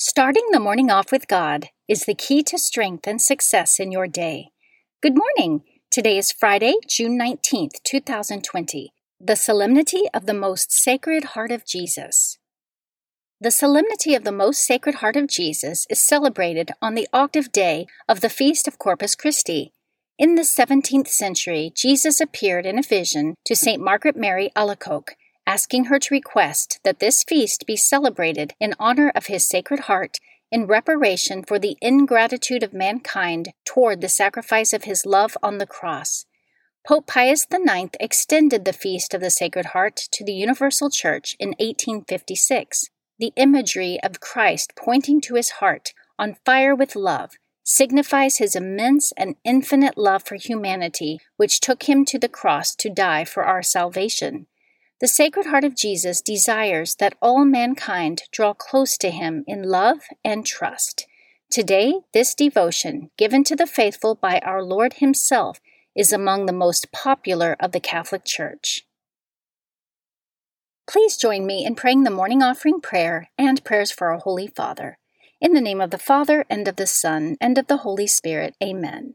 Starting the morning off with God is the key to strength and success in your day. Good morning. Today is Friday, June 19th, 2020, the Solemnity of the Most Sacred Heart of Jesus. The Solemnity of the Most Sacred Heart of Jesus is celebrated on the octave day of the Feast of Corpus Christi. In the 17th century, Jesus appeared in a vision to St. Margaret Mary Alacoque asking her to request that this feast be celebrated in honor of his Sacred Heart in reparation for the ingratitude of mankind toward the sacrifice of his love on the cross. Pope Pius IX extended the Feast of the Sacred Heart to the Universal Church in 1856. The imagery of Christ pointing to his heart, on fire with love, signifies his immense and infinite love for humanity, which took him to the cross to die for our salvation. The Sacred Heart of Jesus desires that all mankind draw close to him in love and trust. Today, this devotion, given to the faithful by our Lord Himself, is among the most popular of the Catholic Church. Please join me in praying the morning offering prayer and prayers for our Holy Father. In the name of the Father, and of the Son, and of the Holy Spirit, amen.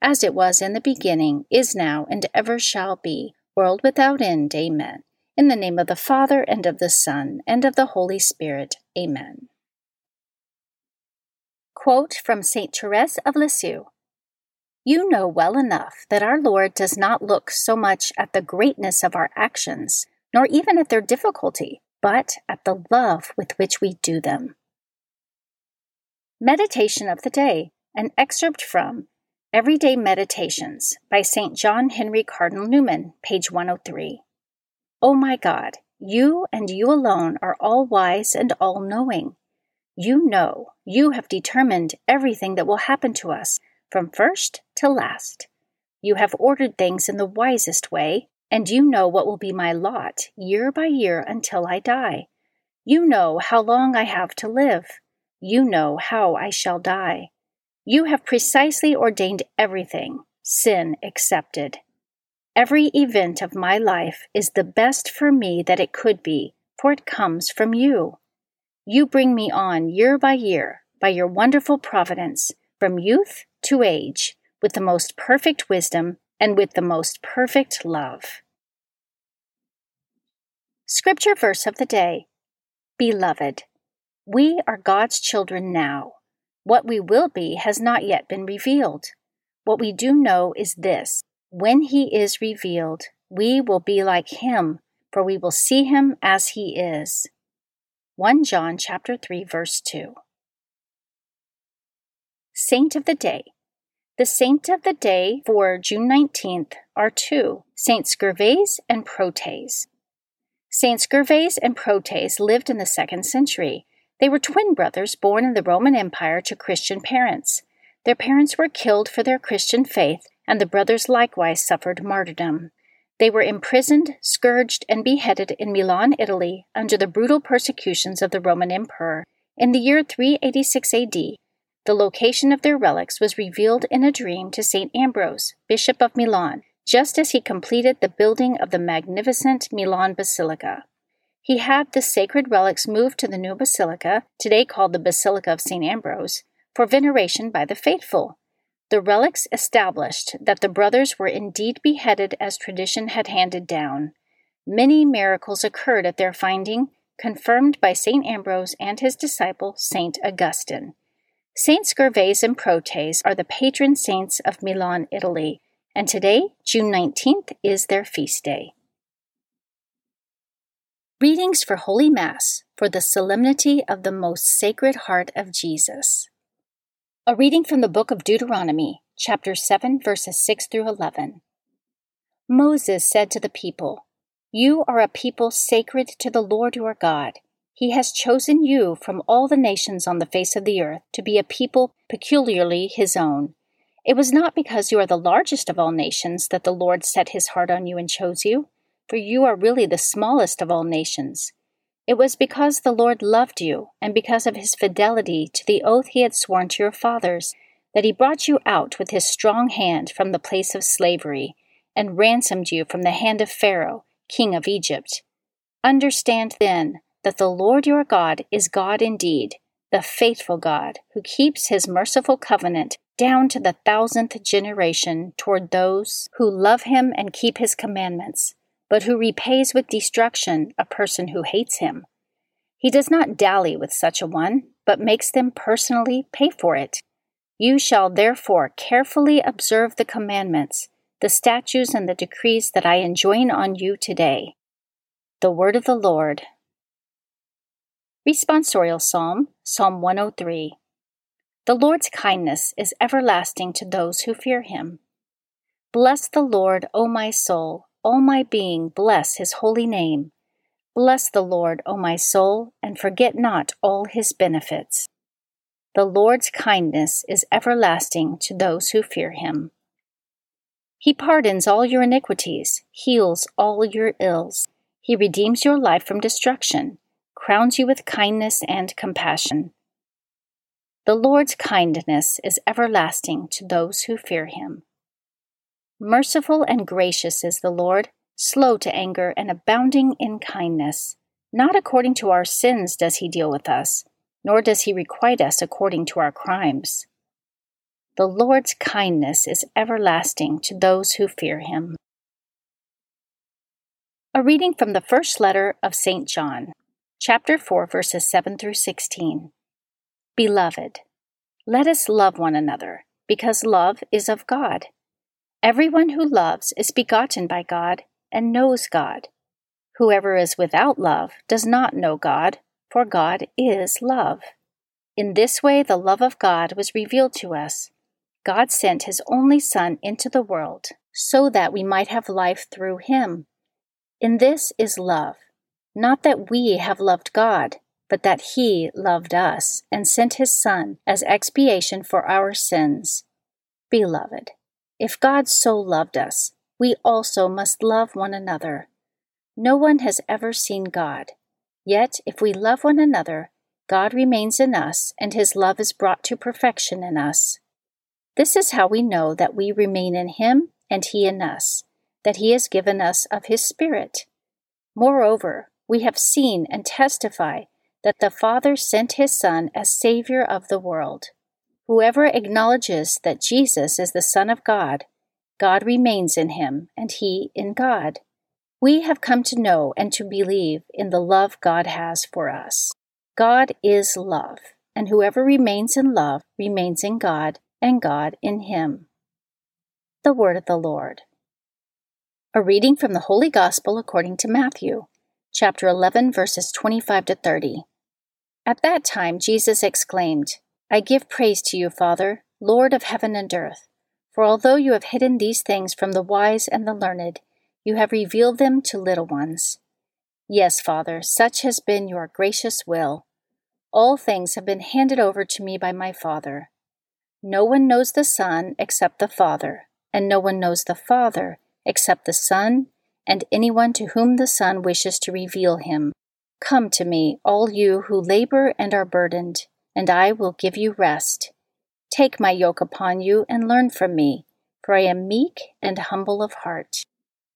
as it was in the beginning, is now, and ever shall be, world without end. Amen. In the name of the Father, and of the Son, and of the Holy Spirit. Amen. Quote from St. Therese of Lisieux You know well enough that our Lord does not look so much at the greatness of our actions, nor even at their difficulty, but at the love with which we do them. Meditation of the Day, an excerpt from Everyday Meditations by St. John Henry Cardinal Newman, page 103. O oh my God, you and you alone are all wise and all knowing. You know, you have determined everything that will happen to us from first to last. You have ordered things in the wisest way, and you know what will be my lot year by year until I die. You know how long I have to live. You know how I shall die. You have precisely ordained everything, sin excepted. Every event of my life is the best for me that it could be, for it comes from you. You bring me on year by year, by your wonderful providence, from youth to age, with the most perfect wisdom and with the most perfect love. Scripture verse of the day Beloved, we are God's children now what we will be has not yet been revealed. What we do know is this when he is revealed, we will be like him, for we will see him as he is. 1 John chapter 3 verse 2. Saint of the Day. The saint of the day for June 19th are two, Saint Gervase and Protase. Saints Gervase and Protase lived in the second century they were twin brothers born in the Roman Empire to Christian parents. Their parents were killed for their Christian faith, and the brothers likewise suffered martyrdom. They were imprisoned, scourged, and beheaded in Milan, Italy, under the brutal persecutions of the Roman Emperor. In the year 386 AD, The location of their relics was revealed in a dream to St. Ambrose, Bishop of Milan, just as he completed the building of the magnificent Milan Basilica. He had the sacred relics moved to the new basilica, today called the Basilica of St. Ambrose, for veneration by the faithful. The relics established that the brothers were indeed beheaded as tradition had handed down. Many miracles occurred at their finding, confirmed by St. Ambrose and his disciple, St. Augustine. Saints Gervase and Protase are the patron saints of Milan, Italy, and today, June 19th, is their feast day. Readings for Holy Mass for the Solemnity of the Most Sacred Heart of Jesus. A reading from the book of Deuteronomy, chapter 7, verses 6 through 11. Moses said to the people, You are a people sacred to the Lord your God. He has chosen you from all the nations on the face of the earth to be a people peculiarly his own. It was not because you are the largest of all nations that the Lord set his heart on you and chose you for you are really the smallest of all nations. It was because the Lord loved you, and because of his fidelity to the oath he had sworn to your fathers, that he brought you out with his strong hand from the place of slavery, and ransomed you from the hand of Pharaoh, king of Egypt. Understand then that the Lord your God is God indeed, the faithful God, who keeps his merciful covenant down to the thousandth generation toward those who love him and keep his commandments but who repays with destruction a person who hates him. He does not dally with such a one, but makes them personally pay for it. You shall therefore carefully observe the commandments, the statutes, and the decrees that I enjoin on you today. The Word of the Lord. Responsorial Psalm, Psalm 103. The Lord's kindness is everlasting to those who fear him. Bless the Lord, O my soul all my being, bless his holy name. Bless the Lord, O my soul, and forget not all his benefits. The Lord's kindness is everlasting to those who fear him. He pardons all your iniquities, heals all your ills. He redeems your life from destruction, crowns you with kindness and compassion. The Lord's kindness is everlasting to those who fear him. Merciful and gracious is the Lord, slow to anger and abounding in kindness. Not according to our sins does he deal with us, nor does he requite us according to our crimes. The Lord's kindness is everlasting to those who fear him. A reading from the first letter of St. John, chapter 4, verses 7 through 16. Beloved, let us love one another, because love is of God Everyone who loves is begotten by God and knows God. Whoever is without love does not know God, for God is love. In this way, the love of God was revealed to us. God sent his only Son into the world so that we might have life through him. In this is love, not that we have loved God, but that he loved us and sent his Son as expiation for our sins. Beloved, if God so loved us, we also must love one another. No one has ever seen God. Yet, if we love one another, God remains in us, and his love is brought to perfection in us. This is how we know that we remain in him and he in us, that he has given us of his Spirit. Moreover, we have seen and testify that the Father sent his Son as Savior of the world. Whoever acknowledges that Jesus is the Son of God, God remains in him, and he in God. We have come to know and to believe in the love God has for us. God is love, and whoever remains in love remains in God, and God in him. The Word of the Lord. A reading from the Holy Gospel according to Matthew, chapter 11, verses 25 to 30. At that time, Jesus exclaimed, I give praise to you, Father, Lord of heaven and earth, for although you have hidden these things from the wise and the learned, you have revealed them to little ones. Yes, Father, such has been your gracious will. All things have been handed over to me by my Father. No one knows the Son except the Father, and no one knows the Father except the Son, and anyone to whom the Son wishes to reveal him. Come to me, all you who labor and are burdened and I will give you rest. Take my yoke upon you and learn from me, for I am meek and humble of heart.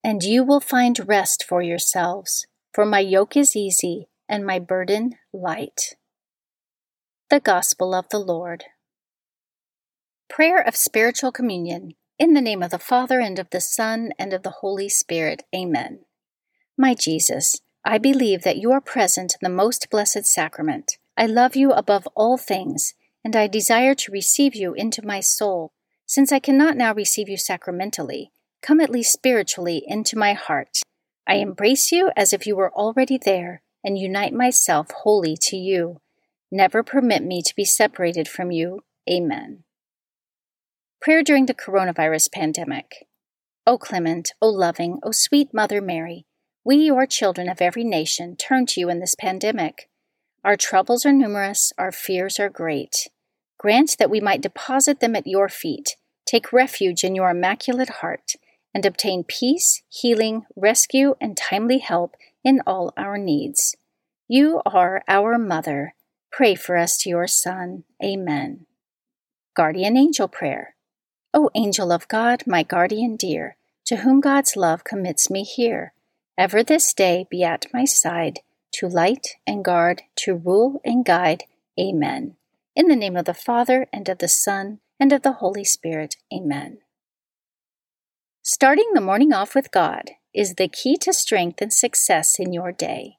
And you will find rest for yourselves, for my yoke is easy and my burden light. The Gospel of the Lord. Prayer of Spiritual Communion. In the name of the Father, and of the Son, and of the Holy Spirit. Amen. My Jesus, I believe that you are present in the most blessed sacrament. I love you above all things and I desire to receive you into my soul. Since I cannot now receive you sacramentally, come at least spiritually into my heart. I embrace you as if you were already there, and unite myself wholly to you. Never permit me to be separated from you. Amen. Prayer during the coronavirus pandemic. O clement, O loving, O sweet Mother Mary, we, your children of every nation, turn to you in this pandemic. Our troubles are numerous, our fears are great. Grant that we might deposit them at your feet, take refuge in your immaculate heart, and obtain peace, healing, rescue, and timely help in all our needs. You are our Mother. Pray for us to your Son. Amen. Guardian Angel Prayer. O angel of God, my guardian dear, to whom God's love commits me here, ever this day be at my side to light and guard, to rule and guide. Amen. In the name of the Father, and of the Son, and of the Holy Spirit. Amen. Starting the morning off with God is the key to strength and success in your day.